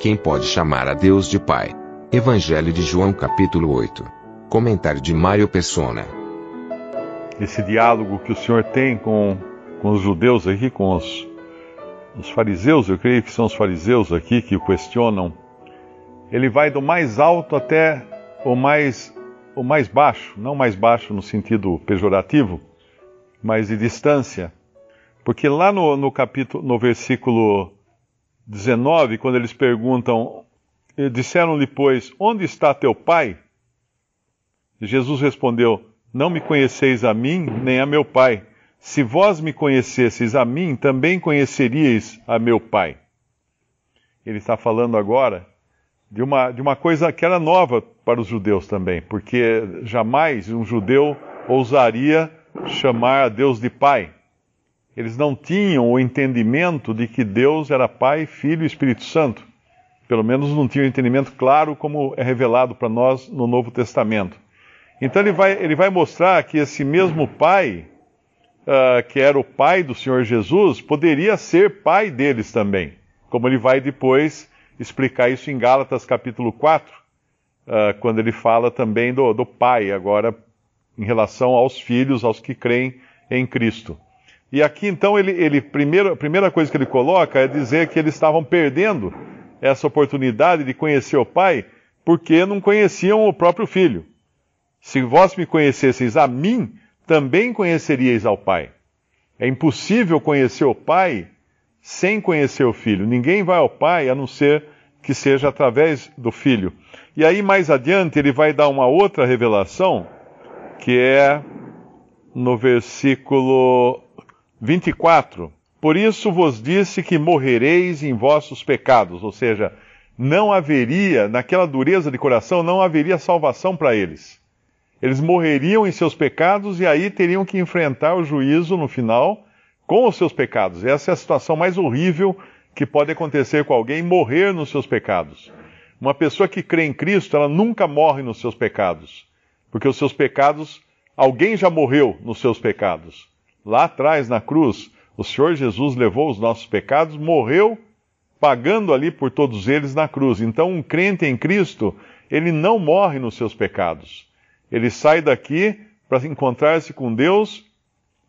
Quem pode chamar a Deus de Pai? Evangelho de João capítulo 8. Comentário de Mário Persona. Esse diálogo que o Senhor tem com, com os judeus aqui, com os os fariseus, eu creio que são os fariseus aqui que o questionam, ele vai do mais alto até o mais, o mais baixo, não mais baixo no sentido pejorativo, mas de distância. Porque lá no, no capítulo, no versículo 19, quando eles perguntam, disseram-lhe, pois, onde está teu pai? Jesus respondeu, não me conheceis a mim, nem a meu pai. Se vós me conhecesseis a mim, também conheceríeis a meu Pai. Ele está falando agora de uma, de uma coisa que era nova para os judeus também, porque jamais um judeu ousaria chamar a Deus de Pai. Eles não tinham o entendimento de que Deus era Pai, Filho e Espírito Santo. Pelo menos não tinham o entendimento claro como é revelado para nós no Novo Testamento. Então ele vai, ele vai mostrar que esse mesmo Pai uh, que era o pai do Senhor Jesus, poderia ser pai deles também. Como ele vai depois explicar isso em Gálatas capítulo 4, uh, ah, quando ele fala também do, do pai, agora em relação aos filhos, aos que creem em Cristo. E aqui então ele, ele primeiro, a primeira coisa que ele coloca é dizer que eles estavam perdendo essa oportunidade de conhecer o Pai porque não conheciam o próprio Filho. Se vós me conhecesseis a mim, também conheceríeis ao Pai. É impossível conhecer o Pai sem conhecer o Filho. Ninguém vai ao Pai a não ser que seja através do Filho. E aí, mais adiante, ele vai dar uma outra revelação, que é no versículo 24. Por isso vos disse que morrereis em vossos pecados, ou seja, não haveria, naquela dureza de coração, não haveria salvação para eles. Eles morreriam em seus pecados e aí teriam que enfrentar o juízo no final com os seus pecados. Essa é a situação mais horrível que pode acontecer com alguém, morrer nos seus pecados. Uma pessoa que crê em Cristo, ela nunca morre nos seus pecados, porque os seus pecados, alguém já morreu nos seus pecados. Lá atrás, na cruz, o Senhor Jesus levou os nossos pecados, morreu pagando ali por todos eles na cruz. Então, um crente em Cristo, ele não morre nos seus pecados. Ele sai daqui para encontrar-se com Deus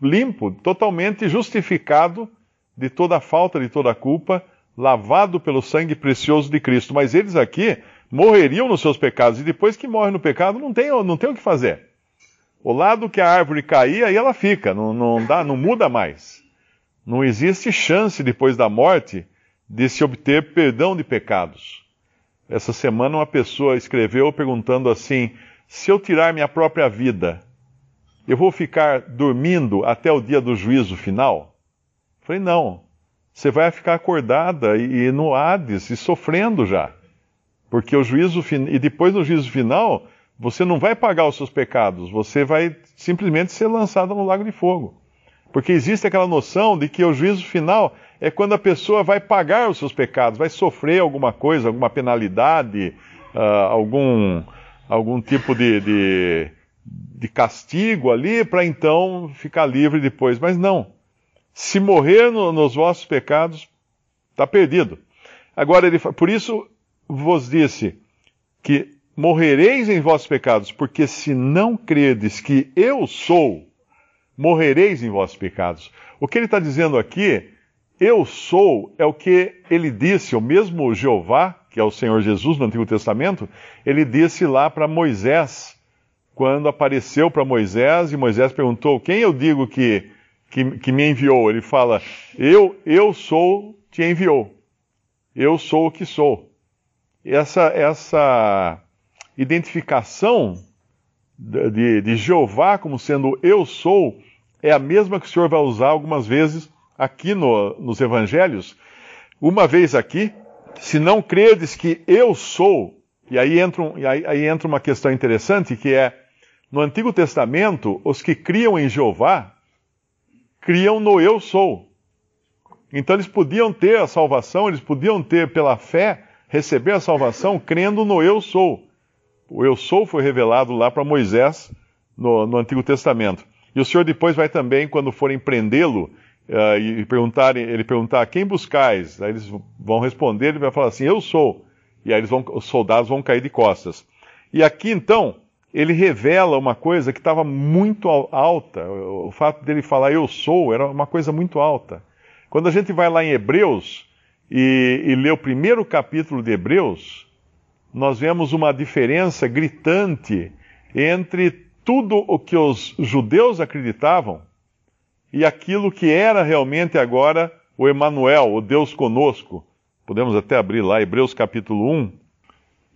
limpo, totalmente justificado de toda a falta, de toda a culpa, lavado pelo sangue precioso de Cristo. Mas eles aqui morreriam nos seus pecados e depois que morrem no pecado não tem, não tem o que fazer. O lado que a árvore cair, aí ela fica, não, não, dá, não muda mais. Não existe chance depois da morte de se obter perdão de pecados. Essa semana uma pessoa escreveu perguntando assim: se eu tirar minha própria vida, eu vou ficar dormindo até o dia do juízo final? Falei, não. Você vai ficar acordada e, no Hades e sofrendo já. Porque o juízo e depois do juízo final, você não vai pagar os seus pecados, você vai simplesmente ser lançada no lago de fogo. Porque existe aquela noção de que o juízo final é quando a pessoa vai pagar os seus pecados, vai sofrer alguma coisa, alguma penalidade, uh, algum, algum tipo de, de, de castigo ali para então ficar livre depois. Mas não. Se morrer no, nos vossos pecados, está perdido. Agora, ele, por isso vos disse que morrereis em vossos pecados, porque se não credes que eu sou, morrereis em vossos pecados. O que ele está dizendo aqui, eu sou, é o que ele disse, o mesmo Jeová que é o Senhor Jesus no Antigo Testamento, ele disse lá para Moisés, quando apareceu para Moisés e Moisés perguntou: Quem eu digo que, que, que, me enviou? Ele fala: Eu, eu sou, te enviou. Eu sou o que sou. Essa, essa identificação de, de Jeová como sendo eu sou é a mesma que o Senhor vai usar algumas vezes aqui no, nos evangelhos, uma vez aqui, se não credes que eu sou, e aí entra, um, aí, aí entra uma questão interessante que é, no Antigo Testamento, os que criam em Jeová, criam no eu sou. Então eles podiam ter a salvação, eles podiam ter pela fé receber a salvação crendo no eu sou. O eu sou foi revelado lá para Moisés no, no, Antigo Testamento. E o Senhor depois vai também, quando forem prendê-lo uh, e perguntarem, ele perguntar quem buscais, aí eles vão responder, ele vai falar assim, eu sou. E aí vão, os soldados vão cair de costas. E aqui então, ele revela uma coisa que estava muito alta. O fato dele falar eu sou era uma coisa muito alta. Quando a gente vai lá em Hebreus e, e lê o primeiro capítulo de Hebreus, nós vemos uma diferença gritante entre tudo o que os judeus acreditavam e aquilo que era realmente agora o Emanuel, o Deus conosco. Podemos até abrir lá Hebreus capítulo 1.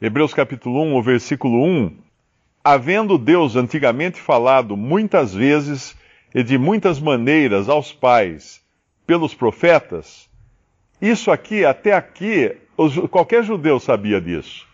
Hebreus capítulo 1, o versículo 1. Havendo Deus antigamente falado muitas vezes e de muitas maneiras aos pais pelos profetas, isso aqui, até aqui, qualquer judeu sabia disso.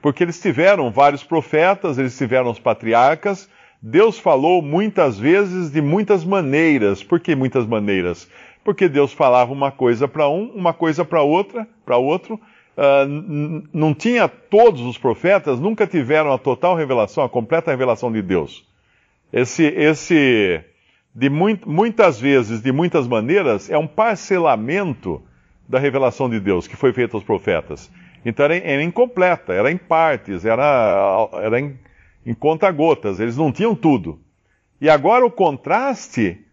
Porque eles tiveram vários profetas, eles tiveram os patriarcas, Deus falou muitas vezes de muitas maneiras. Por que muitas maneiras? Porque Deus falava uma coisa para um, uma coisa para outra, para outro. Uh, não tinha todos os profetas, nunca tiveram a total revelação, a completa revelação de Deus. Esse, esse de muito, muitas vezes, de muitas maneiras, é um parcelamento da revelação de Deus que foi feita aos profetas. Então era, era incompleta, era em partes, era, era em, em conta-gotas, eles não tinham tudo. E agora o contraste,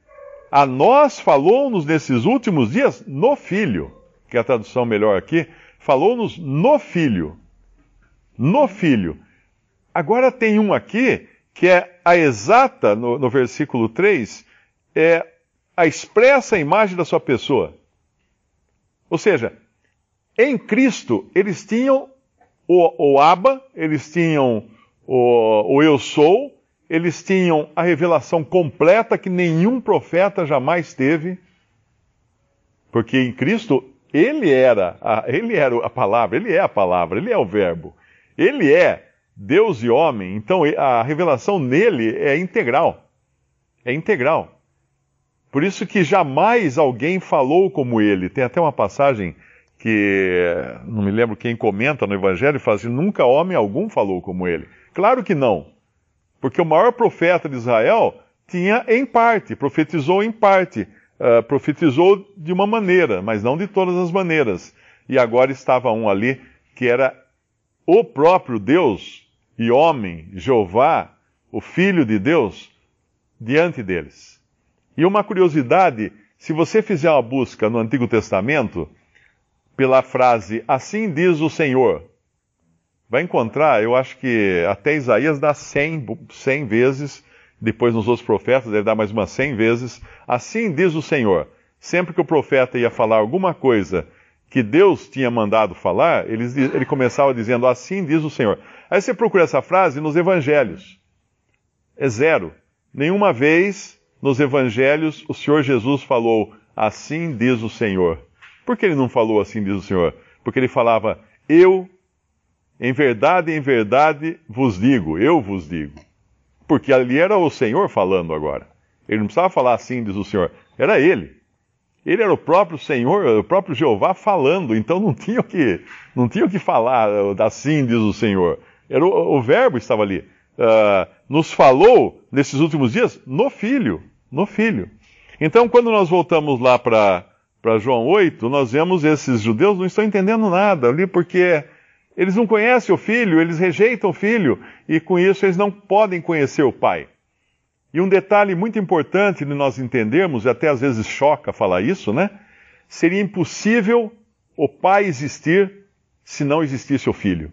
a nós falou-nos nesses últimos dias no Filho, que é a tradução melhor aqui, falou-nos no Filho. No Filho. Agora tem um aqui que é a exata, no, no versículo 3, é a expressa imagem da sua pessoa. Ou seja, em Cristo eles tinham o, o Abba, eles tinham o, o Eu Sou, eles tinham a revelação completa que nenhum profeta jamais teve, porque em Cristo ele era a, ele era a palavra, ele é a palavra, ele é o verbo, ele é Deus e homem, então a revelação nele é integral. É integral. Por isso que jamais alguém falou como ele. Tem até uma passagem que não me lembro quem comenta no Evangelho fala assim: nunca homem algum falou como ele. Claro que não. Porque o maior profeta de Israel tinha em parte, profetizou em parte, uh, profetizou de uma maneira, mas não de todas as maneiras. E agora estava um ali que era o próprio Deus e homem, Jeová, o Filho de Deus, diante deles. E uma curiosidade: se você fizer uma busca no Antigo Testamento pela frase Assim diz o Senhor, vai encontrar, eu acho que até Isaías dá 100, 100 vezes, depois nos outros profetas deve dar mais umas 100 vezes. Assim diz o Senhor. Sempre que o profeta ia falar alguma coisa que Deus tinha mandado falar, ele, ele começava dizendo Assim diz o Senhor. Aí você procura essa frase nos evangelhos. É zero. Nenhuma vez nos evangelhos, o Senhor Jesus falou: Assim diz o Senhor. Por que ele não falou assim diz o Senhor? Porque ele falava: Eu, em verdade, em verdade vos digo, eu vos digo. Porque ali era o Senhor falando agora. Ele não precisava falar assim diz o Senhor, era ele. Ele era o próprio Senhor, o próprio Jeová falando, então não tinha o que, não tinha o que falar assim diz o Senhor. Era o, o verbo estava ali. Uh, nos falou nesses últimos dias no Filho no Filho. Então, quando nós voltamos lá para João 8, nós vemos esses judeus não estão entendendo nada ali, porque eles não conhecem o Filho, eles rejeitam o Filho, e com isso eles não podem conhecer o Pai. E um detalhe muito importante de nós entendermos, e até às vezes choca falar isso, né? Seria impossível o Pai existir se não existisse o Filho.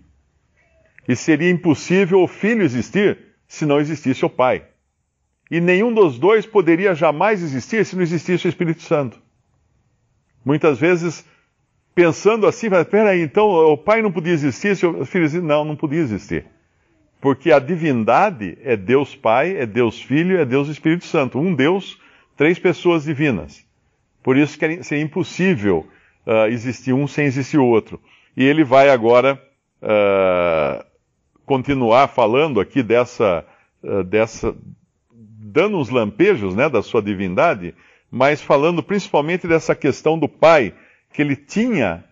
E seria impossível o Filho existir se não existisse o Pai. E nenhum dos dois poderia jamais existir se não existisse o Espírito Santo. Muitas vezes, pensando assim, vai, peraí, então o Pai não podia existir se o Filho existisse? Não, não podia existir. Porque a divindade é Deus Pai, é Deus Filho, é Deus Espírito Santo. Um Deus, três pessoas divinas. Por isso que seria impossível uh, existir um sem existir o outro. E ele vai agora uh, continuar falando aqui dessa, uh, dessa, dando uns lampejos né, da sua divindade, mas falando principalmente dessa questão do pai, que ele tinha,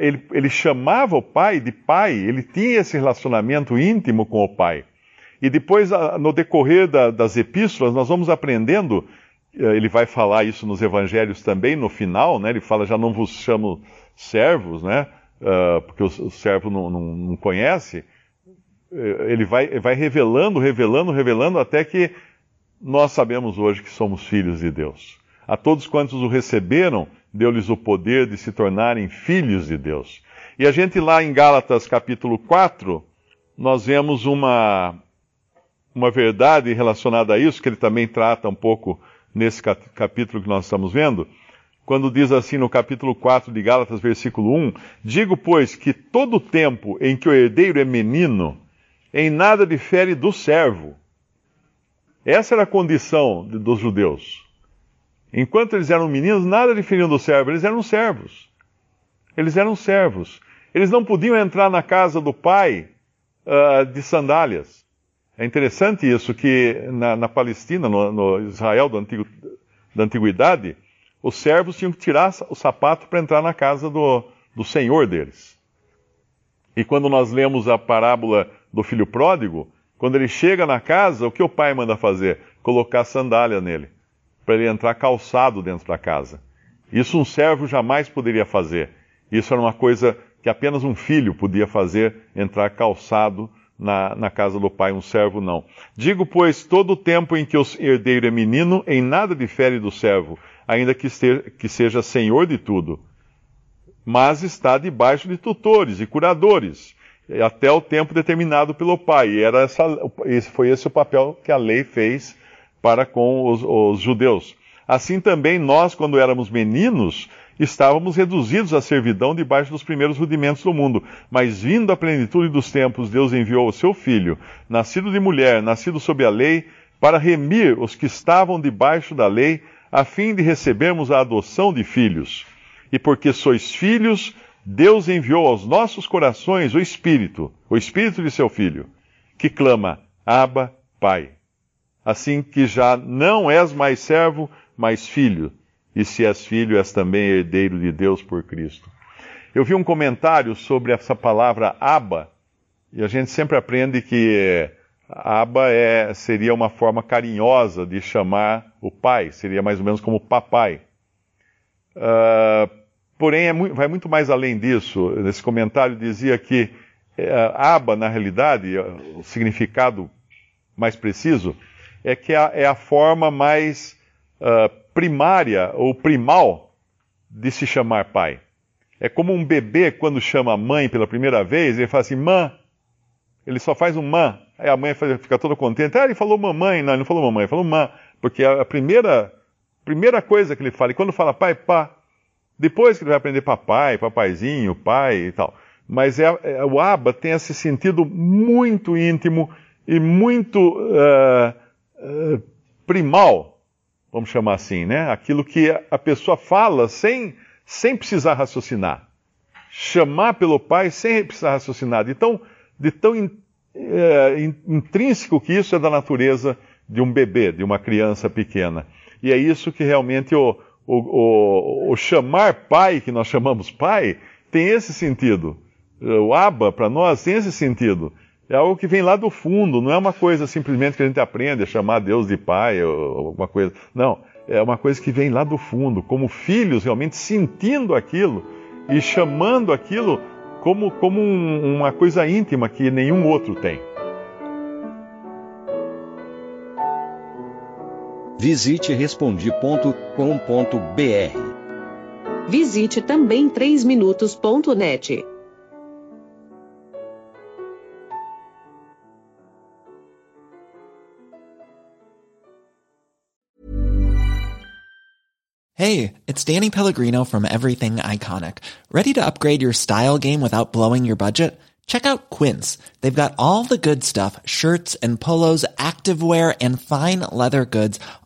ele, ele chamava o pai de pai, ele tinha esse relacionamento íntimo com o pai. E depois, no decorrer da, das epístolas, nós vamos aprendendo eh, ele vai falar isso nos evangelhos também, no final, né? Ele fala, já não vos chamo servos, né? Uh, porque o, o servo não, não, não, conhece. Eh, ele vai, vai revelando, revelando, revelando, até que nós sabemos hoje que somos filhos de Deus. A todos quantos o receberam, deu-lhes o poder de se tornarem filhos de Deus. E a gente lá em Gálatas capítulo 4, nós vemos uma, uma verdade relacionada a isso, que ele também trata um pouco nesse capítulo que nós estamos vendo, quando diz assim no capítulo 4 de Gálatas, versículo 1: Digo, pois, que todo o tempo em que o herdeiro é menino, em nada difere do servo. Essa era a condição de, dos judeus. Enquanto eles eram meninos, nada diferiam do servo, eles eram servos. Eles eram servos. Eles não podiam entrar na casa do pai uh, de sandálias. É interessante isso, que na, na Palestina, no, no, Israel do antigo, da antiguidade, os servos tinham que tirar o sapato para entrar na casa do, do senhor deles. E quando nós lemos a parábola do filho pródigo, quando ele chega na casa, o que o pai manda fazer? Colocar sandália nele, para ele entrar calçado dentro da casa. Isso um servo jamais poderia fazer. Isso era uma coisa que apenas um filho podia fazer, entrar calçado na, na casa do pai, um servo não. Digo, pois, todo o tempo em que o herdeiro é menino, em nada difere do servo, ainda que, esteja, que seja senhor de tudo. Mas está debaixo de tutores e curadores, até o tempo determinado pelo pai. E era essa, esse, foi esse o papel que a lei fez para com os, os judeus. Assim também nós, quando éramos meninos, estávamos reduzidos à servidão debaixo dos primeiros rudimentos do mundo. Mas vindo a plenitude dos tempos, Deus enviou o seu Filho, nascido de mulher, nascido sob a lei, para remir os que estavam debaixo da lei, a fim de recebermos a adoção de filhos. E porque sois filhos, Deus enviou aos nossos corações o Espírito, o Espírito de seu Filho, que clama, Abba, Pai. Assim que já não és mais servo, mas filho e se és filho, és também herdeiro de Deus por Cristo. Eu vi um comentário sobre essa palavra aba, e a gente sempre aprende que aba é, seria uma forma carinhosa de chamar o pai, seria mais ou menos como papai. Uh, porém, é muito, vai muito mais além disso. Nesse comentário dizia que uh, aba, na realidade, o significado mais preciso, é que é, é a forma mais uh, primária ou primal de se chamar pai. É como um bebê quando chama a mãe pela primeira vez, ele fala assim, mãe. Ele só faz um mãe. Aí a mãe fica toda contente. Ah, ele falou mamãe. Não, ele não falou mamãe, ele falou mãe. Porque é a primeira, primeira coisa que ele fala. E quando fala pai, pá. Depois que ele vai aprender papai, papaizinho, pai e tal. Mas é, é o aba tem esse sentido muito íntimo e muito uh, uh, primal vamos chamar assim, né? Aquilo que a pessoa fala sem, sem precisar raciocinar. Chamar pelo pai sem precisar raciocinar. De tão, de tão in, é, intrínseco que isso é da natureza de um bebê, de uma criança pequena. E é isso que realmente o, o, o, o chamar pai, que nós chamamos pai, tem esse sentido. O aba, para nós, tem esse sentido é algo que vem lá do fundo, não é uma coisa simplesmente que a gente aprende a chamar Deus de pai ou alguma coisa. Não, é uma coisa que vem lá do fundo, como filhos realmente sentindo aquilo e chamando aquilo como, como um, uma coisa íntima que nenhum outro tem. Visite respondi.com.br. Visite também 3minutos.net. Hey, it's Danny Pellegrino from Everything Iconic. Ready to upgrade your style game without blowing your budget? Check out Quince. They've got all the good stuff shirts and polos, activewear, and fine leather goods